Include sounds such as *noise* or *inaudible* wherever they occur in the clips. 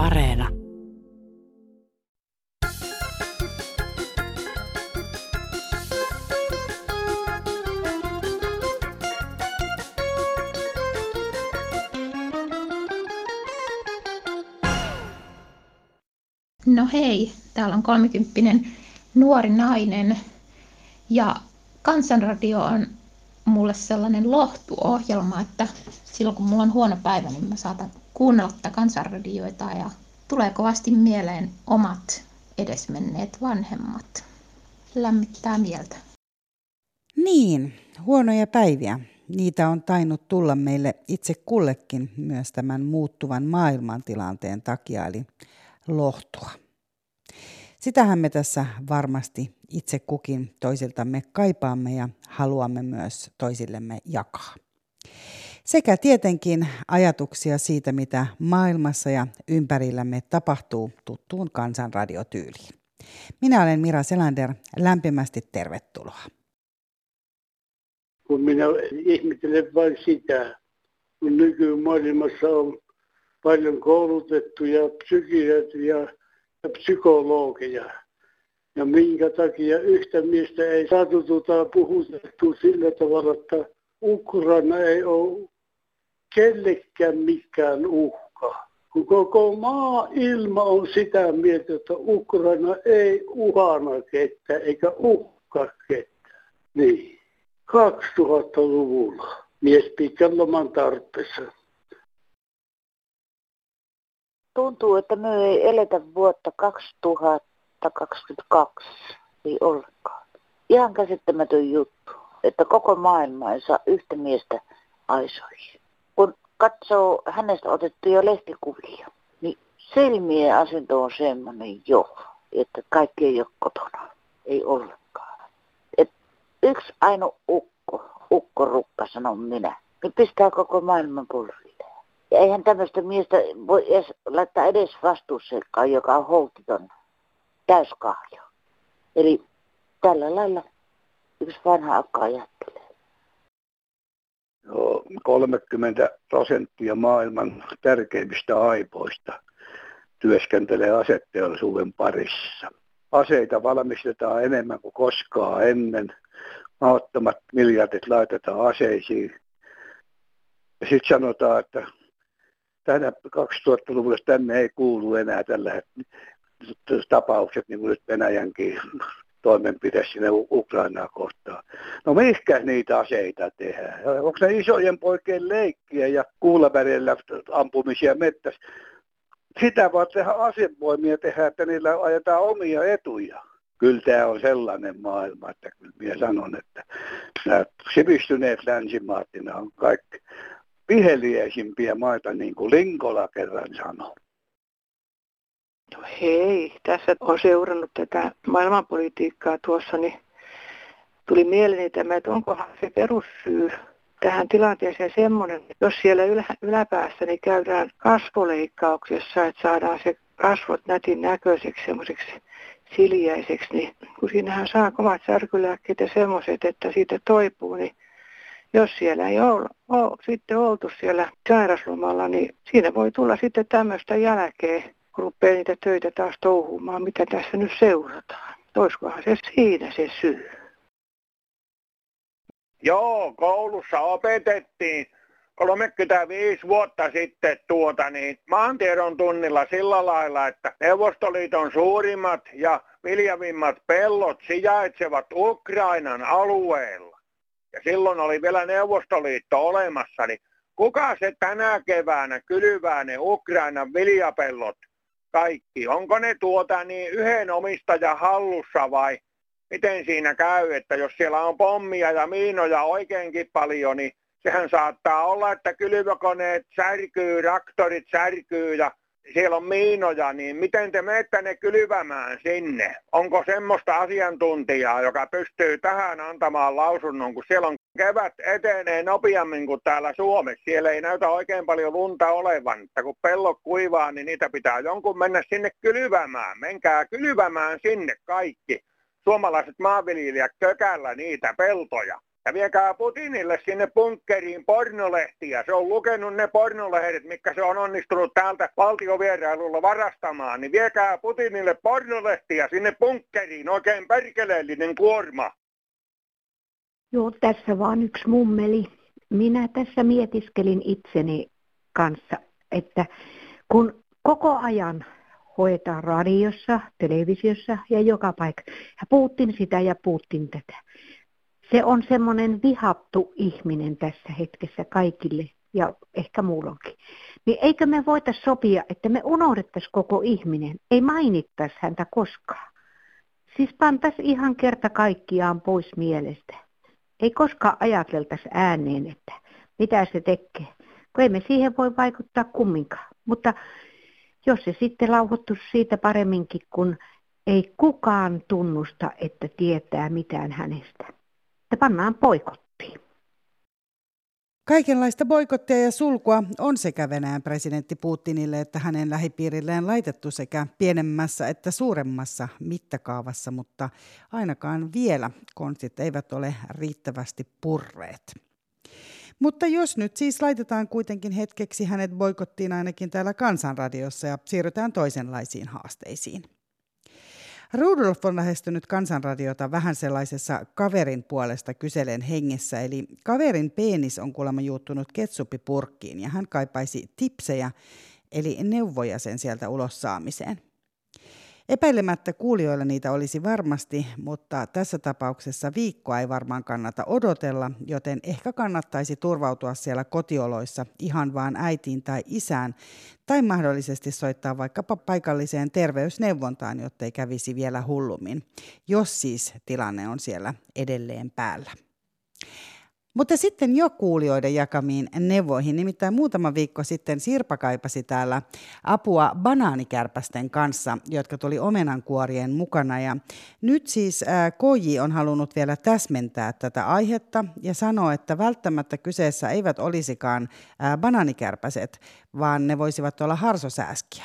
Areena. No hei, täällä on kolmikymppinen nuori nainen ja Kansanradio on mulle sellainen lohtuohjelma, että silloin kun mulla on huono päivä, niin mä saatan kuunnella tätä kansanradioita ja tulee kovasti mieleen omat edesmenneet vanhemmat. Lämmittää mieltä. Niin, huonoja päiviä. Niitä on tainnut tulla meille itse kullekin myös tämän muuttuvan maailmantilanteen takia, eli lohtua. Sitähän me tässä varmasti itse kukin toisiltamme kaipaamme ja haluamme myös toisillemme jakaa. Sekä tietenkin ajatuksia siitä, mitä maailmassa ja ympärillämme tapahtuu tuttuun kansanradiotyyliin. Minä olen Mira Selander, lämpimästi tervetuloa. Kun minä ihmettelen vain sitä, kun nykymaailmassa on paljon koulutettuja psykiatria ja psykologeja. Ja minkä takia yhtä miestä ei saatu tuota puhutettu sillä tavalla, että Ukraina ei ole kellekään mikään uhka. Kun koko maa ilma on sitä mieltä, että Ukraina ei uhana ketään eikä uhka ketään. Niin. 2000-luvulla mies pitkän loman tarpeessa tuntuu, että me ei eletä vuotta 2022, ei ollenkaan. Ihan käsittämätön juttu, että koko maailma ei saa yhtä miestä aisoihin. Kun katsoo hänestä otettuja lehtikuvia, niin silmien asento on semmoinen jo, että kaikki ei ole kotona. Ei ollenkaan. Et yksi ainoa ukko, ukkorukka sanon minä, niin pistää koko maailman pulriin. Ja eihän tämmöistä miestä voi edes laittaa edes vastuussekaan, joka on holtiton täyskahjo. Eli tällä lailla yksi vanha akka ajattelee. Joo, 30 prosenttia maailman tärkeimmistä aipoista työskentelee asetteollisuuden parissa. Aseita valmistetaan enemmän kuin koskaan ennen. Maattomat miljardit laitetaan aseisiin. Sitten sanotaan, että tänä 2000-luvulla tänne ei kuulu enää tällä tapaukset, niin kuin nyt Venäjänkin toimenpide sinne Ukrainaa kohtaan. No mihinkä niitä aseita tehdään? Onko ne isojen poikien leikkiä ja kuulavärillä ampumisia mettäs? Sitä vaan tehdä asevoimia tehdä, että niillä ajetaan omia etuja. Kyllä tämä on sellainen maailma, että kyllä minä sanon, että nämä sivistyneet länsimaat, on kaikki viheliäisimpiä maita, niin kuin Linkola kerran sanoi. No hei, tässä on seurannut tätä maailmanpolitiikkaa tuossa, niin tuli mieleeni tämä, että onkohan se perussyy tähän tilanteeseen semmoinen, jos siellä ylä, yläpäässä niin käydään kasvoleikkauksessa, että saadaan se kasvot nätin näköiseksi semmoiseksi siljäiseksi, niin kun siinähän saa kovat särkylääkkeet ja semmoiset, että siitä toipuu, niin jos siellä ei ole, ole sitten oltu siellä sairaslomalla, niin siinä voi tulla sitten tämmöistä jälkeen, kun rupeaa niitä töitä taas touhumaan, mitä tässä nyt seurataan. Olisikohan se siinä se syy? Joo, koulussa opetettiin 35 vuotta sitten tuota niin maantiedon tunnilla sillä lailla, että Neuvostoliiton suurimmat ja viljavimmat pellot sijaitsevat Ukrainan alueella ja silloin oli vielä Neuvostoliitto olemassa, niin kuka se tänä keväänä kylvää ne Ukrainan viljapellot kaikki? Onko ne tuota niin yhden omistajan hallussa vai miten siinä käy, että jos siellä on pommia ja miinoja oikeinkin paljon, niin sehän saattaa olla, että kylvökoneet särkyy, traktorit särkyy ja siellä on miinoja, niin miten te menette ne kylvämään sinne? Onko semmoista asiantuntijaa, joka pystyy tähän antamaan lausunnon, kun siellä on kevät etenee nopeammin kuin täällä Suomessa. Siellä ei näytä oikein paljon lunta olevan, että kun pellot kuivaa, niin niitä pitää jonkun mennä sinne kylvämään. Menkää kylvämään sinne kaikki. Suomalaiset maanviljelijät kökällä niitä peltoja. Ja viekää Putinille sinne bunkkeriin pornolehtiä. Se on lukenut ne pornolehdet, mikä se on onnistunut täältä valtiovierailulla varastamaan. Niin viekää Putinille pornolehtiä sinne bunkkeriin. Oikein perkeleellinen kuorma. Joo, tässä vaan yksi mummeli. Minä tässä mietiskelin itseni kanssa, että kun koko ajan hoetaan radiossa, televisiossa ja joka paikka. Ja Putin sitä ja Putin tätä. Se on semmoinen vihattu ihminen tässä hetkessä kaikille ja ehkä muulloinkin. Niin eikö me voita sopia, että me unohdettaisiin koko ihminen, ei mainittaisi häntä koskaan. Siis pantaisi ihan kerta kaikkiaan pois mielestä. Ei koskaan ajateltaisi ääneen, että mitä se tekee. Kun ei me siihen voi vaikuttaa kumminkaan. Mutta jos se sitten lauhoittu siitä paremminkin, kun ei kukaan tunnusta, että tietää mitään hänestä. Että pannaan poikottiin. Kaikenlaista boikottia ja sulkua on sekä Venäjän presidentti Putinille että hänen lähipiirilleen laitettu sekä pienemmässä että suuremmassa mittakaavassa, mutta ainakaan vielä konstit eivät ole riittävästi purreet. Mutta jos nyt siis laitetaan kuitenkin hetkeksi hänet boikottiin ainakin täällä Kansanradiossa ja siirrytään toisenlaisiin haasteisiin. Rudolf on lähestynyt kansanradiota vähän sellaisessa kaverin puolesta kyselen hengessä, eli kaverin penis on kuulemma juuttunut ketsuppipurkkiin ja hän kaipaisi tipsejä, eli neuvoja sen sieltä ulos saamiseen. Epäilemättä kuulijoilla niitä olisi varmasti, mutta tässä tapauksessa viikkoa ei varmaan kannata odotella, joten ehkä kannattaisi turvautua siellä kotioloissa ihan vaan äitiin tai isään, tai mahdollisesti soittaa vaikkapa paikalliseen terveysneuvontaan, jotta ei kävisi vielä hullummin, jos siis tilanne on siellä edelleen päällä. Mutta sitten jo kuulijoiden jakamiin neuvoihin. Nimittäin muutama viikko sitten Sirpa kaipasi täällä apua banaanikärpästen kanssa, jotka tuli omenankuorien mukana. Ja nyt siis Koji on halunnut vielä täsmentää tätä aihetta ja sanoa, että välttämättä kyseessä eivät olisikaan banaanikärpäset, vaan ne voisivat olla harsosääskiä.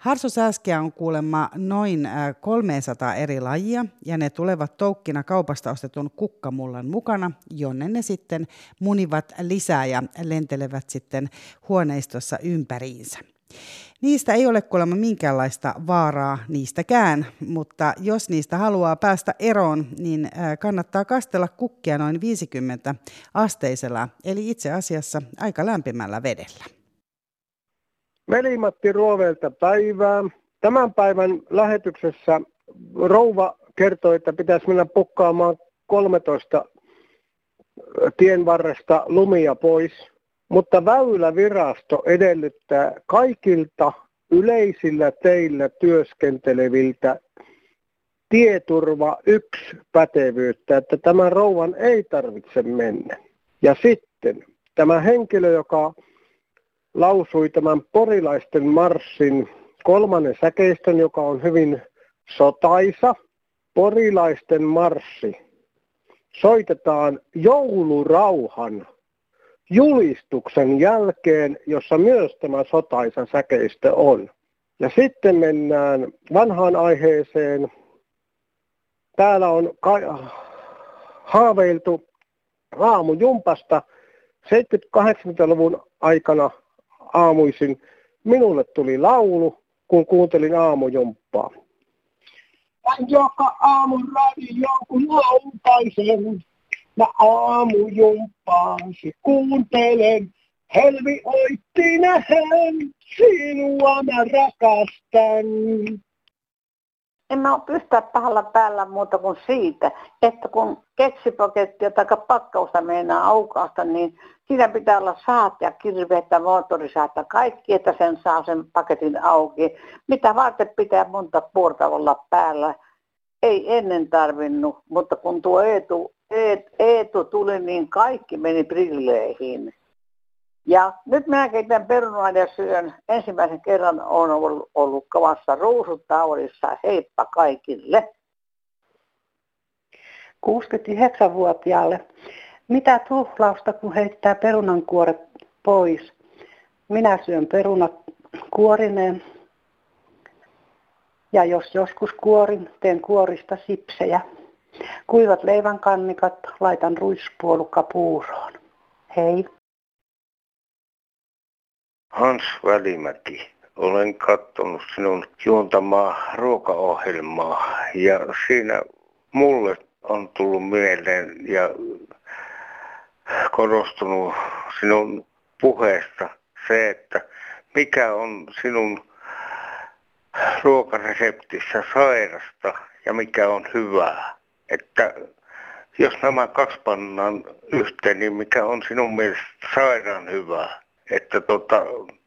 Harsosääskiä on kuulemma noin 300 eri lajia ja ne tulevat toukkina kaupasta ostetun kukkamullan mukana, jonne ne sitten munivat lisää ja lentelevät sitten huoneistossa ympäriinsä. Niistä ei ole kuulemma minkäänlaista vaaraa niistäkään, mutta jos niistä haluaa päästä eroon, niin kannattaa kastella kukkia noin 50 asteisella, eli itse asiassa aika lämpimällä vedellä. Veli-Matti Ruovelta päivää. Tämän päivän lähetyksessä rouva kertoi, että pitäisi mennä pukkaamaan 13 tien varresta lumia pois, mutta väylävirasto edellyttää kaikilta yleisillä teillä työskenteleviltä tieturva yksi pätevyyttä, että tämän rouvan ei tarvitse mennä. Ja sitten tämä henkilö, joka lausui tämän porilaisten marssin kolmannen säkeistön, joka on hyvin sotaisa. Porilaisten marssi soitetaan joulurauhan julistuksen jälkeen, jossa myös tämä sotaisa säkeistö on. Ja sitten mennään vanhaan aiheeseen. Täällä on ka- haaveiltu aamujumpasta 70-80-luvun aikana aamuisin minulle tuli laulu, kun kuuntelin aamujumppaa. Joka aamu radio, kun lautaisen, mä aamujumppaasi kuuntelen. Helvi oitti nähen, sinua mä rakastan en mä ole pystyä pahalla päällä muuta kuin siitä, että kun keksipakettia tai pakkausta meinaa aukaasta, niin siinä pitää olla saat ja kirveet ja moottorisaat kaikki, että sen saa sen paketin auki. Mitä varten pitää monta puolta olla päällä? Ei ennen tarvinnut, mutta kun tuo Eetu, Eetu tuli, niin kaikki meni brilleihin. Ja nyt minä keitän perunaa ja syön. Ensimmäisen kerran on ollut, ollut kavassa ruusut. Heippa kaikille. 69-vuotiaalle. Mitä tuhlausta, kun heittää perunankuoret pois? Minä syön perunat kuorineen. Ja jos joskus kuorin, teen kuorista sipsejä. Kuivat leivänkannikat laitan ruispuolukka puuroon. Hei. Hans Välimäki. Olen katsonut sinun juontamaa ruokaohjelmaa ja siinä mulle on tullut mieleen ja korostunut sinun puheesta se, että mikä on sinun ruokareseptissä sairasta ja mikä on hyvää. Että jos nämä kaksi pannaan yhteen, niin mikä on sinun mielestä sairaan hyvää. Että tota,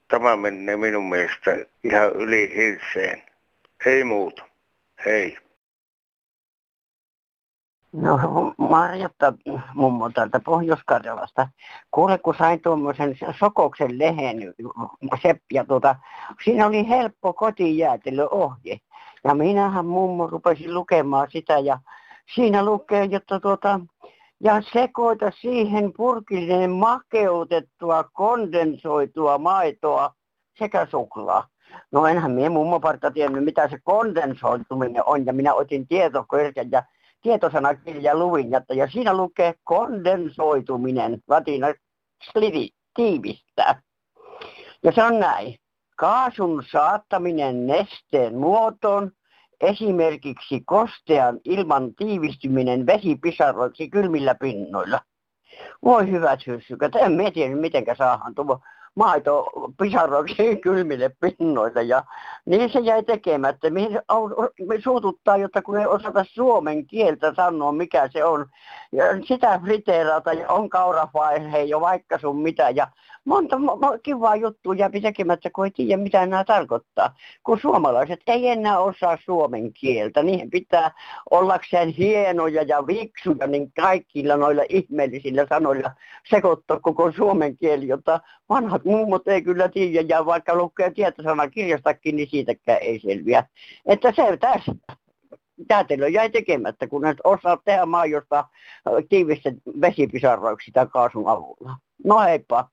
tämä menee minun mielestä ihan yli hilseen. Ei muuta. Hei. No Marjotta mummo täältä Pohjois-Karjalasta. Kuule, kun sain tuommoisen Sokoksen lehen, Seppi, ja tuota, siinä oli helppo kotijäätelöohje. Ja minähän mummo rupesin lukemaan sitä ja siinä lukee, että tuota, ja sekoita siihen purkillinen makeutettua kondensoitua maitoa sekä suklaa. No enhän minä mummoparta tiennyt, mitä se kondensoituminen on, ja minä otin tietokirjan ja tietosanakirja luin, ja siinä lukee kondensoituminen, latina slidi, tiivistää. Ja se on näin. Kaasun saattaminen nesteen muotoon, esimerkiksi kostean ilman tiivistyminen vesipisaroiksi kylmillä pinnoilla. Voi hyvät hyssykät, en mä tiedä miten saadaan tuo maito pisaroiksi *laughs* kylmille pinnoille ja niin se jäi tekemättä. Me suututtaa, jotta kun ei osata suomen kieltä sanoa mikä se on. Ja sitä friteerata ja on kaurafaihe jo vaikka sun mitä ja monta kivaa juttua jääpi tekemättä, kun ei tiedä mitä nämä tarkoittaa. Kun suomalaiset ei enää osaa suomen kieltä, niihin pitää ollakseen hienoja ja viksuja, niin kaikilla noilla ihmeellisillä sanoilla sekoittaa koko suomen kieli, jota vanhat mummot ei kyllä tiedä, ja vaikka lukee tietosana kirjastakin, niin siitäkään ei selviä. Että se tässä Täätelö jäi tekemättä, kun et osaa tehdä maajosta tiivistä vesipisarroiksi tai kaasun avulla. No heippa.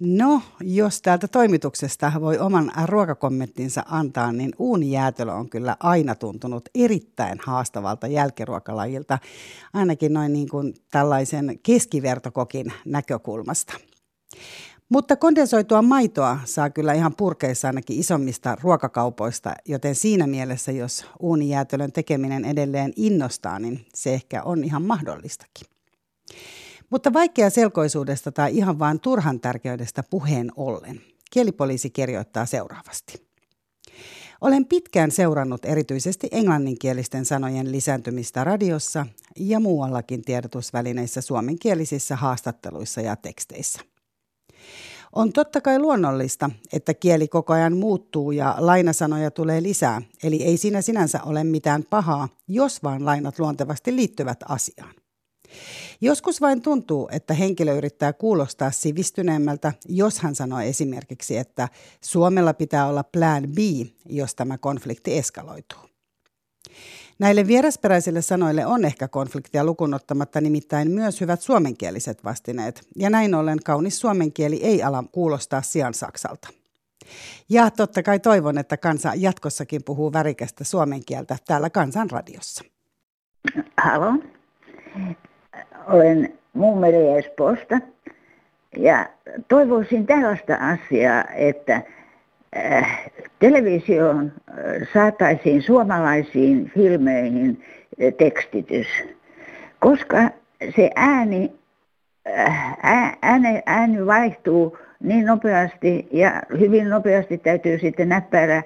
No, jos täältä toimituksesta voi oman ruokakommenttinsa antaa, niin uunijäätelö on kyllä aina tuntunut erittäin haastavalta jälkiruokalajilta, ainakin noin niin kuin tällaisen keskivertokokin näkökulmasta. Mutta kondensoitua maitoa saa kyllä ihan purkeissa ainakin isommista ruokakaupoista, joten siinä mielessä, jos uunijäätelön tekeminen edelleen innostaa, niin se ehkä on ihan mahdollistakin. Mutta vaikea selkoisuudesta tai ihan vain turhan tärkeydestä puheen ollen. Kielipoliisi kirjoittaa seuraavasti. Olen pitkään seurannut erityisesti englanninkielisten sanojen lisääntymistä radiossa ja muuallakin tiedotusvälineissä suomenkielisissä haastatteluissa ja teksteissä. On totta kai luonnollista, että kieli koko ajan muuttuu ja lainasanoja tulee lisää, eli ei siinä sinänsä ole mitään pahaa, jos vain lainat luontevasti liittyvät asiaan. Joskus vain tuntuu, että henkilö yrittää kuulostaa sivistyneemmältä, jos hän sanoo esimerkiksi, että Suomella pitää olla plan B, jos tämä konflikti eskaloituu. Näille vierasperäisille sanoille on ehkä konfliktia lukunottamatta nimittäin myös hyvät suomenkieliset vastineet, ja näin ollen kaunis suomen kieli ei ala kuulostaa sian saksalta. Ja totta kai toivon, että kansa jatkossakin puhuu värikästä suomen kieltä täällä Kansanradiossa. Halo olen mummeli Espoosta ja toivoisin tällaista asiaa, että äh, televisioon äh, saataisiin suomalaisiin filmeihin äh, tekstitys, koska se ääni, ääni, ääni vaihtuu niin nopeasti ja hyvin nopeasti täytyy sitten näppäillä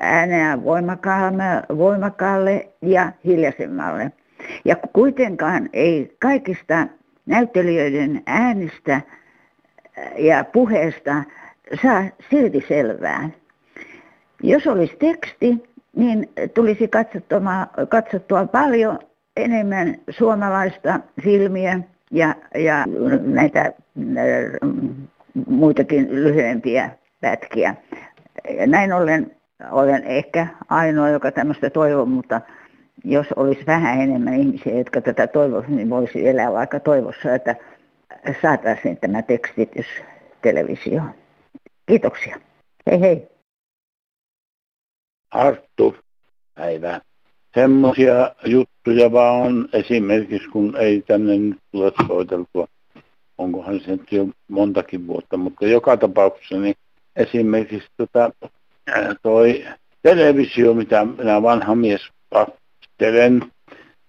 ääneä voimakkaalle, voimakkaalle ja hiljaisemmalle. Ja kuitenkaan ei kaikista näyttelijöiden äänistä äh, ja puheesta saa silti selvää. Jos olisi teksti, niin tulisi katsottua, paljon enemmän suomalaista filmiä ja, ja näitä äh, muitakin lyhyempiä pätkiä. Ja näin ollen olen ehkä ainoa, joka tämmöistä toivoo, mutta jos olisi vähän enemmän ihmisiä, jotka tätä toivoisivat, niin voisi elää vaikka toivossa, että saataisiin tämä tekstitys televisioon. Kiitoksia. Hei hei. Arttu, päivä. semmoisia juttuja vaan on esimerkiksi, kun ei tänne nyt tule soiteltua, onkohan se nyt jo montakin vuotta, mutta joka tapauksessa niin esimerkiksi tota, toi televisio, mitä minä vanha mies katselen,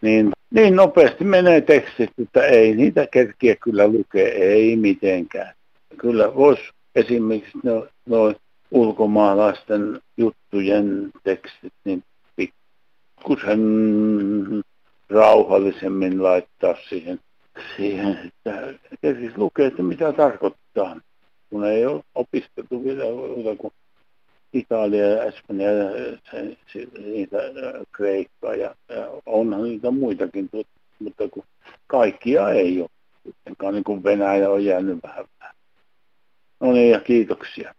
niin, niin nopeasti menee tekstit, että ei niitä kerkiä kyllä lukea, ei mitenkään. Kyllä voisi esimerkiksi no, no ulkomaalaisten juttujen tekstit, niin pikkusen rauhallisemmin laittaa siihen, siihen että kerkisi lukea, että mitä tarkoittaa, kun ei ole opiskeltu vielä kuin Italia ja Espanja ja niitä Kreikkaa ja, ja onhan niitä muitakin, mutta kun kaikkia ei ole. Kuitenkaan niin kuin Venäjä on jäänyt vähän vähän. No niin ja kiitoksia.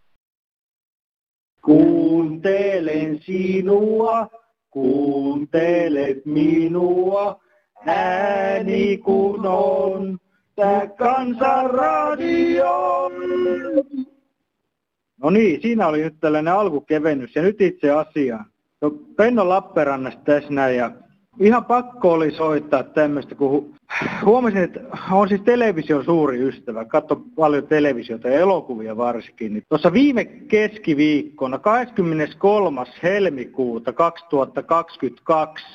Kuuntelen sinua, kuuntelet minua, ääni kun on, tää kansanradio. No niin, siinä oli nyt tällainen alkukevennys ja nyt itse asiaan. No, Penno Lappeenrannasta tässä näin ja ihan pakko oli soittaa tämmöistä, kun huomasin, että on siis television suuri ystävä, katso paljon televisiota ja elokuvia varsinkin. Niin tuossa viime keskiviikkona, 23. helmikuuta 2022,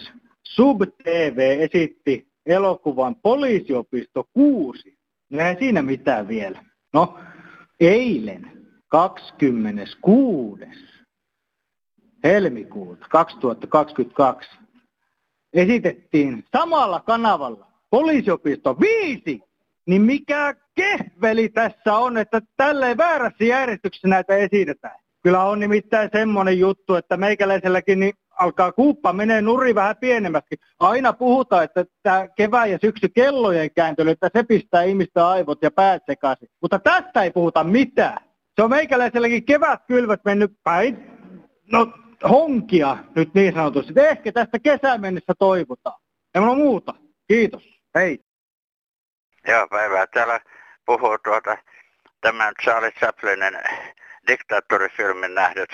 Sub TV esitti elokuvan Poliisiopisto 6. Eihän siinä mitään vielä. No, eilen 26. helmikuuta 2022 esitettiin samalla kanavalla poliisiopisto 5, niin mikä kehveli tässä on, että tälleen väärässä järjestyksessä näitä esitetään. Kyllä on nimittäin semmoinen juttu, että meikäläiselläkin niin alkaa kuuppa menee nuri vähän pienemmäksi. Aina puhutaan, että tämä kevään ja syksy kellojen kääntely, että se pistää ihmistä aivot ja päät sekaisin. Mutta tästä ei puhuta mitään. Se on meikäläiselläkin kevätkylvät mennyt päin, no honkia nyt niin sanotusti. Ehkä tästä kesän mennessä toivotaan. Ei mulla muuta. Kiitos. Hei. Joo, päivää. Täällä puhuu tuota, tämän Charlie Chaplinin diktaattorifilmin nähnyt,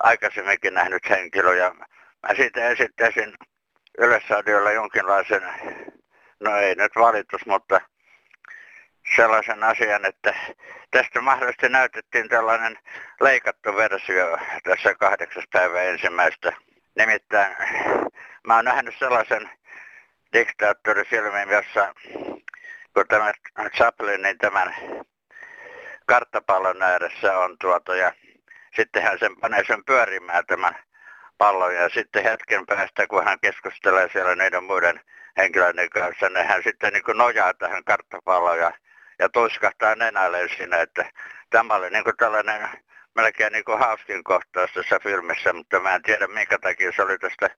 aikaisemminkin nähnyt henkilö. Ja mä siitä esittäisin Yleisradiolla jonkinlaisen, no ei nyt valitus, mutta sellaisen asian, että tästä mahdollisesti näytettiin tällainen leikattu versio tässä kahdeksas päivä ensimmäistä. Nimittäin mä oon nähnyt sellaisen diktaattorifilmin, jossa kun tämä Chaplin, niin tämän karttapallon ääressä on tuoto ja sitten hän sen panee sen pyörimään tämän pallon ja sitten hetken päästä, kun hän keskustelee siellä niiden muiden henkilöiden kanssa, niin hän sitten niin nojaa tähän karttapalloon ja ja tuiskahtaa nenälleen siinä, että tämä oli niin kuin tällainen melkein niin kuin hauskin kohtaus tässä filmissä, mutta mä en tiedä minkä takia se oli tästä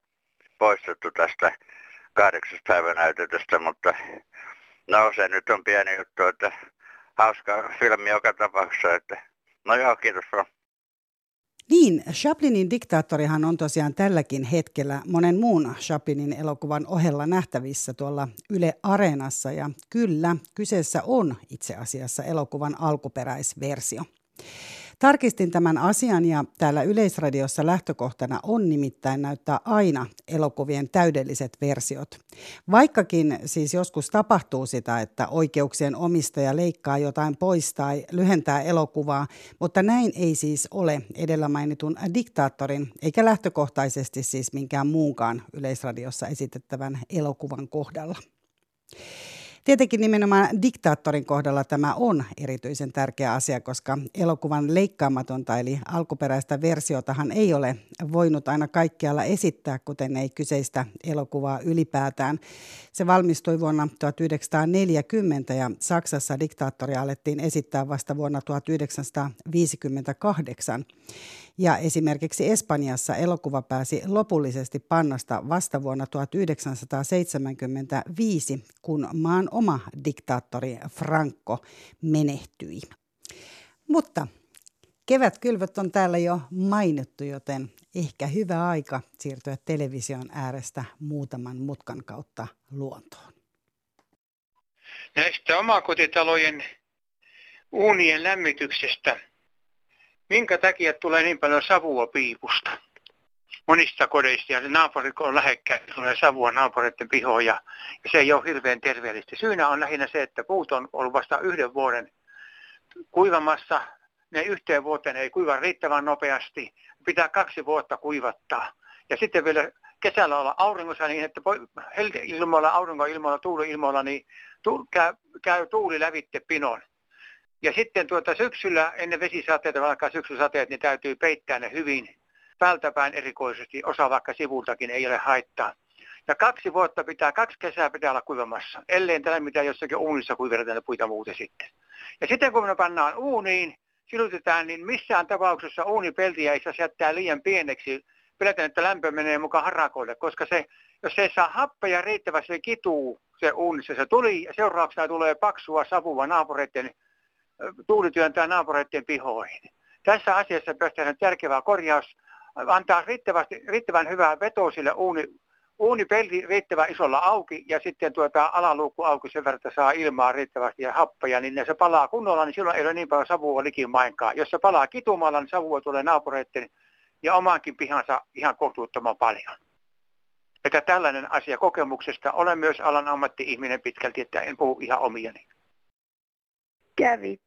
poistettu tästä kahdeksas päivän näytetystä, mutta no se nyt on pieni juttu, että hauska filmi joka tapauksessa, että no joo, kiitos vaan. Niin, Chaplinin diktaattorihan on tosiaan tälläkin hetkellä monen muun Chaplinin elokuvan ohella nähtävissä tuolla Yle Areenassa ja kyllä, kyseessä on itse asiassa elokuvan alkuperäisversio. Tarkistin tämän asian ja täällä Yleisradiossa lähtökohtana on nimittäin näyttää aina elokuvien täydelliset versiot. Vaikkakin siis joskus tapahtuu sitä, että oikeuksien omistaja leikkaa jotain pois tai lyhentää elokuvaa, mutta näin ei siis ole edellä mainitun diktaattorin eikä lähtökohtaisesti siis minkään muunkaan Yleisradiossa esitettävän elokuvan kohdalla. Tietenkin nimenomaan diktaattorin kohdalla tämä on erityisen tärkeä asia, koska elokuvan leikkaamatonta eli alkuperäistä versiotahan ei ole voinut aina kaikkialla esittää, kuten ei kyseistä elokuvaa ylipäätään. Se valmistui vuonna 1940 ja Saksassa diktaattoria alettiin esittää vasta vuonna 1958. Ja esimerkiksi Espanjassa elokuva pääsi lopullisesti pannasta vasta vuonna 1975, kun maan oma diktaattori Franco menehtyi. Mutta kevätkylvöt on täällä jo mainittu, joten ehkä hyvä aika siirtyä television äärestä muutaman mutkan kautta luontoon. Näistä omakotitalojen uunien lämmityksestä minkä takia tulee niin paljon savua piipusta? monista kodeista ja naapurit on lähekkäin, tulee savua naapureiden pihoon ja, ja se ei ole hirveän terveellistä. Syynä on lähinnä se, että puut on ollut vasta yhden vuoden kuivamassa. Ne yhteen vuoteen ei kuiva riittävän nopeasti. Pitää kaksi vuotta kuivattaa. Ja sitten vielä kesällä olla auringossa niin, että ilmoilla, aurinkoilmoilla, tuuliilmoilla, niin tu, käy, käy tuuli lävitte pinon. Ja sitten tuota syksyllä ennen vesisateita, vaikka syksysateet, niin täytyy peittää ne hyvin päältäpäin erikoisesti, osa vaikka sivultakin ei ole haittaa. Ja kaksi vuotta pitää, kaksi kesää pitää olla kuivamassa, ellei tällä mitä jossakin uunissa kuiverata puita muuten sitten. Ja sitten kun me pannaan uuniin, silutetaan, niin missään tapauksessa uunipeltiä ei saa jättää liian pieneksi. Pelätään, että lämpö menee mukaan harakoille, koska se, jos se ei saa happeja riittävästi, se kituu se uunissa. Se tuli ja seurauksena tulee paksua savua naapureiden, tuulityöntää naapureiden pihoihin. Tässä asiassa pitäisi tehdä järkevää korjaus, antaa riittävästi, riittävän hyvää vetoa sille uuni, uunipelti riittävän isolla auki ja sitten tuota alaluukku auki sen verran, että saa ilmaa riittävästi ja happeja, niin se palaa kunnolla, niin silloin ei ole niin paljon savua likimainkaan. Jos se palaa kitumalla, niin savua tulee naapureiden ja omaankin pihansa ihan kohtuuttoman paljon. Että tällainen asia kokemuksesta. Olen myös alan ammatti-ihminen pitkälti, että en puhu ihan omiani. Kävi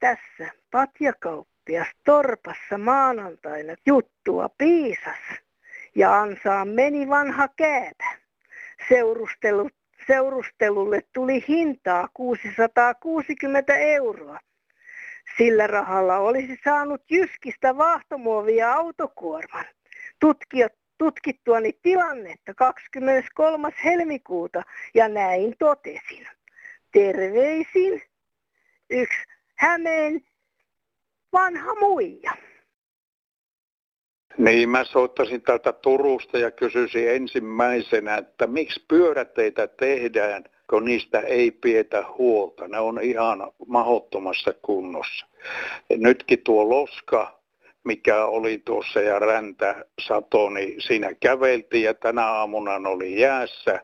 tässä patjakauppias torpassa maanantaina juttua piisas ja ansaan meni vanha kääpä. Seurustelu, seurustelulle tuli hintaa 660 euroa. Sillä rahalla olisi saanut Jyskistä vaahtomuovia autokuorman. Tutkijat tutkittuani tilannetta 23. helmikuuta ja näin totesin. Terveisin yksi Hämeen vanha muija. Niin, mä soittaisin täältä Turusta ja kysyisin ensimmäisenä, että miksi pyöräteitä tehdään, kun niistä ei pietä huolta. Ne on ihan mahottomassa kunnossa. Ja nytkin tuo loska, mikä oli tuossa ja räntä sato, niin siinä käveltiin ja tänä aamuna oli jäässä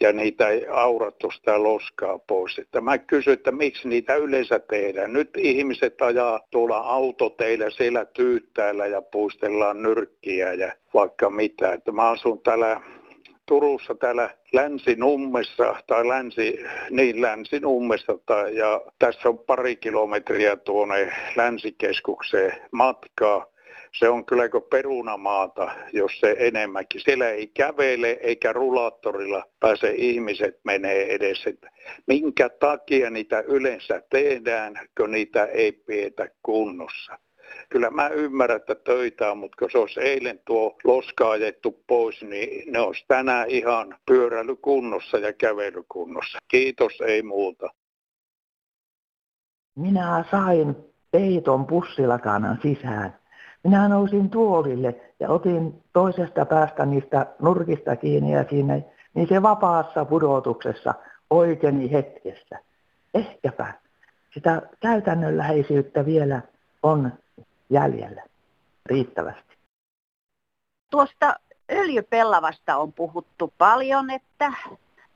ja niitä ei aurattu sitä loskaa pois. Että mä kysyn, että miksi niitä yleensä tehdään. Nyt ihmiset ajaa tuolla autoteillä siellä tyyttäällä ja puistellaan nyrkkiä ja vaikka mitä. Että mä asun täällä Turussa täällä Länsinummessa tai länsi, niin Länsinummessa tai, ja tässä on pari kilometriä tuonne länsikeskukseen matkaa se on kyllä kuin perunamaata, jos se enemmänkin. Siellä ei kävele eikä rulaattorilla pääse ihmiset menee edes. Että minkä takia niitä yleensä tehdään, kun niitä ei pidetä kunnossa. Kyllä mä ymmärrän, että töitä on, mutta kun se olisi eilen tuo loska ajettu pois, niin ne olisi tänään ihan pyöräilykunnossa ja kävelykunnossa. Kiitos, ei muuta. Minä sain peiton pussilakanan sisään minä nousin tuolille ja otin toisesta päästä niistä nurkista kiinni ja siinä, niin se vapaassa pudotuksessa oikeeni hetkessä. Ehkäpä sitä käytännönläheisyyttä vielä on jäljellä riittävästi. Tuosta öljypellavasta on puhuttu paljon, että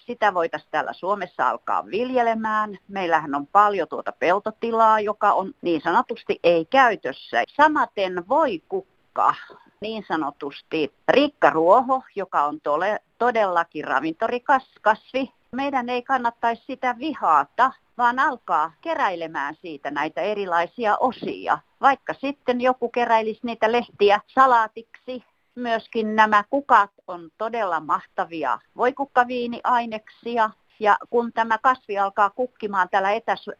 sitä voitaisiin täällä Suomessa alkaa viljelemään. Meillähän on paljon tuota peltotilaa, joka on niin sanotusti ei käytössä. Samaten voi kukka, niin sanotusti rikkaruoho, joka on tole, todellakin ravintorikas kasvi. Meidän ei kannattaisi sitä vihata, vaan alkaa keräilemään siitä näitä erilaisia osia. Vaikka sitten joku keräilisi niitä lehtiä salaatiksi myöskin nämä kukat on todella mahtavia voikukkaviiniaineksia. Ja kun tämä kasvi alkaa kukkimaan täällä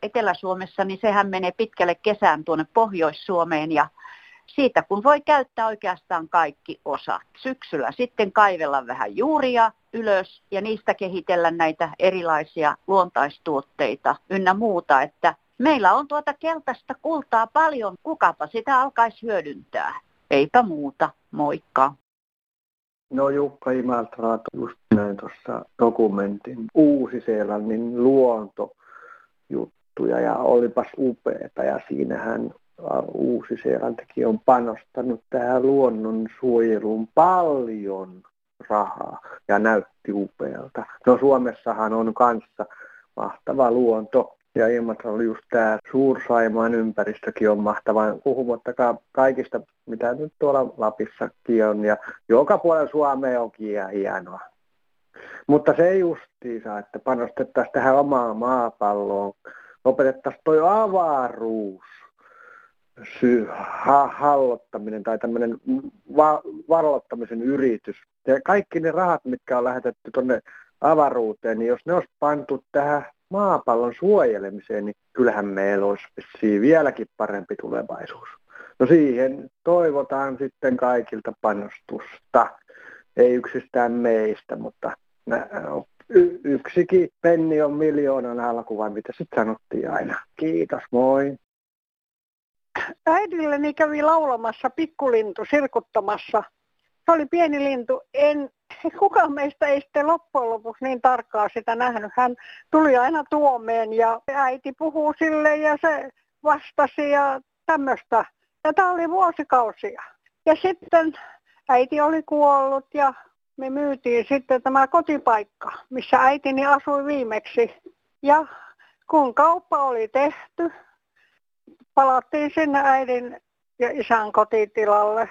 Etelä-Suomessa, niin sehän menee pitkälle kesään tuonne Pohjois-Suomeen ja siitä kun voi käyttää oikeastaan kaikki osat. Syksyllä sitten kaivella vähän juuria ylös ja niistä kehitellä näitä erilaisia luontaistuotteita ynnä muuta, että meillä on tuota keltaista kultaa paljon, kukapa sitä alkaisi hyödyntää. Eipä muuta, moikka. No Jukka Imaltra just näin tuossa dokumentin Uusi-Seelannin luontojuttuja ja olipas upeeta ja siinähän Uusi-Seelantikin on panostanut tähän luonnonsuojeluun paljon rahaa ja näytti upealta. No Suomessahan on kanssa mahtava luonto Ja Imatra oli just tämä Suursaimaan ympäristökin on mahtava, puhumattakaan kaikista, mitä nyt tuolla Lapissakin on. Ja joka puolella Suomea onkin ihan hienoa. Mutta se justiinsa, että panostettaisiin tähän omaan maapalloon, opetettaisiin toi avaruus, sy- ha- hallottaminen tai tämmöinen va- vallottamisen yritys. Ja kaikki ne rahat, mitkä on lähetetty tuonne avaruuteen, niin jos ne olisi pantu tähän maapallon suojelemiseen, niin kyllähän meillä olisi vieläkin parempi tulevaisuus. No siihen toivotaan sitten kaikilta panostusta. Ei yksistään meistä, mutta yksikin penni on miljoonan alku, vai mitä sitten sanottiin aina. Kiitos, moi. Äidilleni kävi laulamassa pikkulintu sirkuttamassa. Se oli pieni lintu. En, *laughs* kukaan meistä ei sitten loppujen lopuksi niin tarkkaa sitä nähnyt. Hän tuli aina tuomeen ja äiti puhuu sille ja se vastasi ja tämmöistä. Ja tämä oli vuosikausia. Ja sitten äiti oli kuollut ja me myytiin sitten tämä kotipaikka, missä äitini asui viimeksi. Ja kun kauppa oli tehty, palattiin sinne äidin ja isän kotitilalle.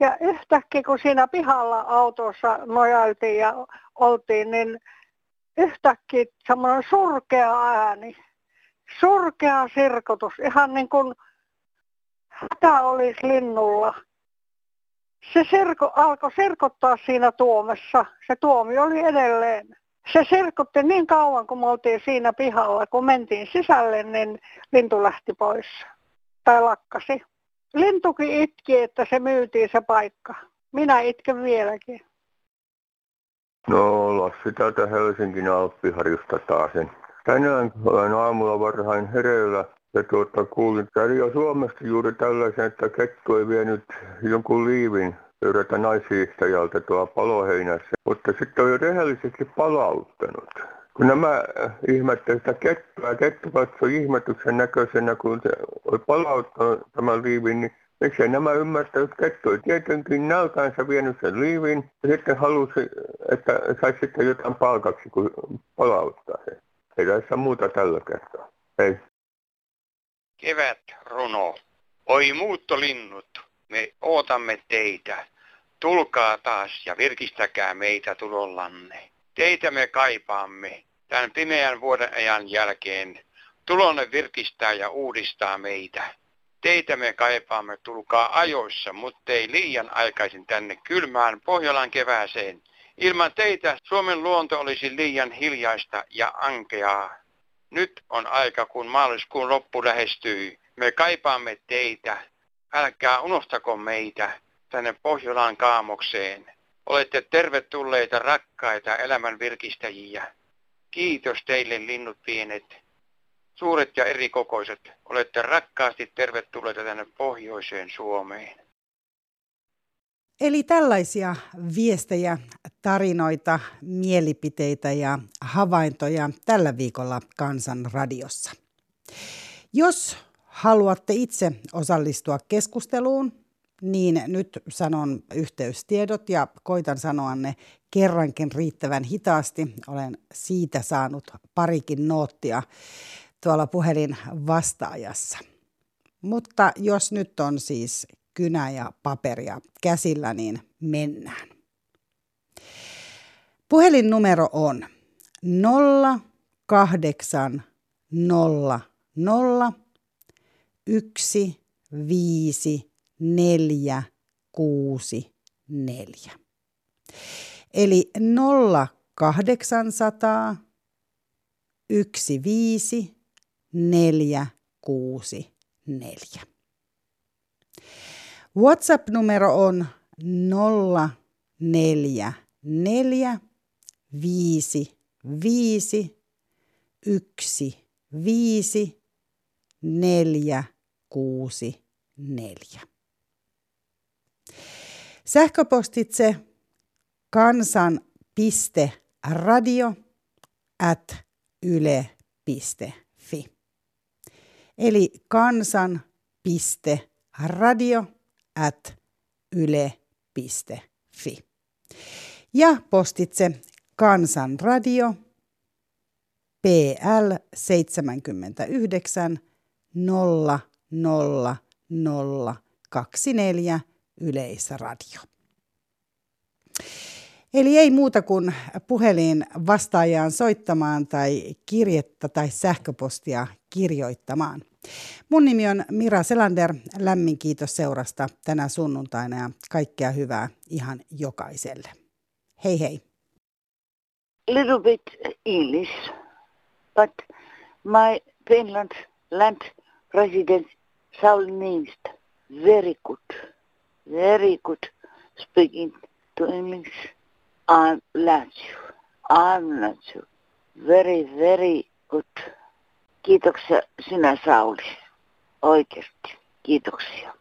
Ja yhtäkkiä kun siinä pihalla autossa nojailtiin ja oltiin, niin yhtäkkiä semmoinen surkea ääni, surkea sirkotus, ihan niin kuin hätä olisi linnulla se serko, alkoi serkottaa siinä tuomessa. Se tuomi oli edelleen. Se serkotti niin kauan, kun me oltiin siinä pihalla. Kun mentiin sisälle, niin lintu lähti pois. Tai lakkasi. Lintukin itki, että se myytiin se paikka. Minä itken vieläkin. No Lassi täältä Helsingin Alppiharjusta taas. Tänään olen aamulla varhain hereillä ja tuota, kuulin Radio Suomesta juuri tällaisen, että kettu ei vienyt jonkun liivin yhdeltä naishiihtäjältä tuolla paloheinässä, mutta sitten on jo rehellisesti palauttanut. Kun nämä ihmettelivät sitä kettua kettu katsoi ihmetyksen näköisenä, kun se oli palauttanut tämän liivin, niin miksei nämä ymmärtänyt, kettu tietenkin nälkäänsä vienyt sen liivin ja sitten halusi, että saisi sitten jotain palkaksi, kun palauttaa sen. Ei tässä muuta tällä kertaa. Ei. Kevät runo. Oi muuttolinnut, me ootamme teitä. Tulkaa taas ja virkistäkää meitä tulollanne. Teitä me kaipaamme tämän pimeän vuoden ajan jälkeen. Tulonne virkistää ja uudistaa meitä. Teitä me kaipaamme, tulkaa ajoissa, mutta ei liian aikaisin tänne kylmään Pohjolan kevääseen. Ilman teitä Suomen luonto olisi liian hiljaista ja ankeaa. Nyt on aika, kun maaliskuun loppu lähestyy. Me kaipaamme teitä. Älkää unohtako meitä tänne Pohjolaan kaamokseen. Olette tervetulleita rakkaita elämän virkistäjiä. Kiitos teille linnut pienet. Suuret ja erikokoiset, olette rakkaasti tervetulleita tänne pohjoiseen Suomeen. Eli tällaisia viestejä, tarinoita, mielipiteitä ja havaintoja tällä viikolla Kansan radiossa. Jos haluatte itse osallistua keskusteluun, niin nyt sanon yhteystiedot ja koitan sanoa ne kerrankin riittävän hitaasti. Olen siitä saanut parikin noottia tuolla puhelin vastaajassa. Mutta jos nyt on siis kynä ja paperia käsillä, niin mennään. Puhelinnumero on 0800 1 5 neljä, kuusi, neljä. Eli 0800 15 4 6 4. WhatsApp-numero on 044 5 5 1 5 4 6 4. Sähköpostitse kansan.radio at yle.fi. Eli kansan.radio at yle.fi. Ja postitse kansanradio PL 79 000 24 Yleisradio. Eli ei muuta kuin puhelin vastaajaan soittamaan tai kirjettä tai sähköpostia kirjoittamaan. Mun nimi on Mira Selander. Lämmin kiitos seurasta tänä sunnuntaina ja kaikkea hyvää ihan jokaiselle. Hei hei. Little bit English, but my Finland land president Saul Niinistö, very good, very good speaking to English. You. I'm love you. Very, very good. Kiitoksia sinä Sauli. Oikeasti. Kiitoksia.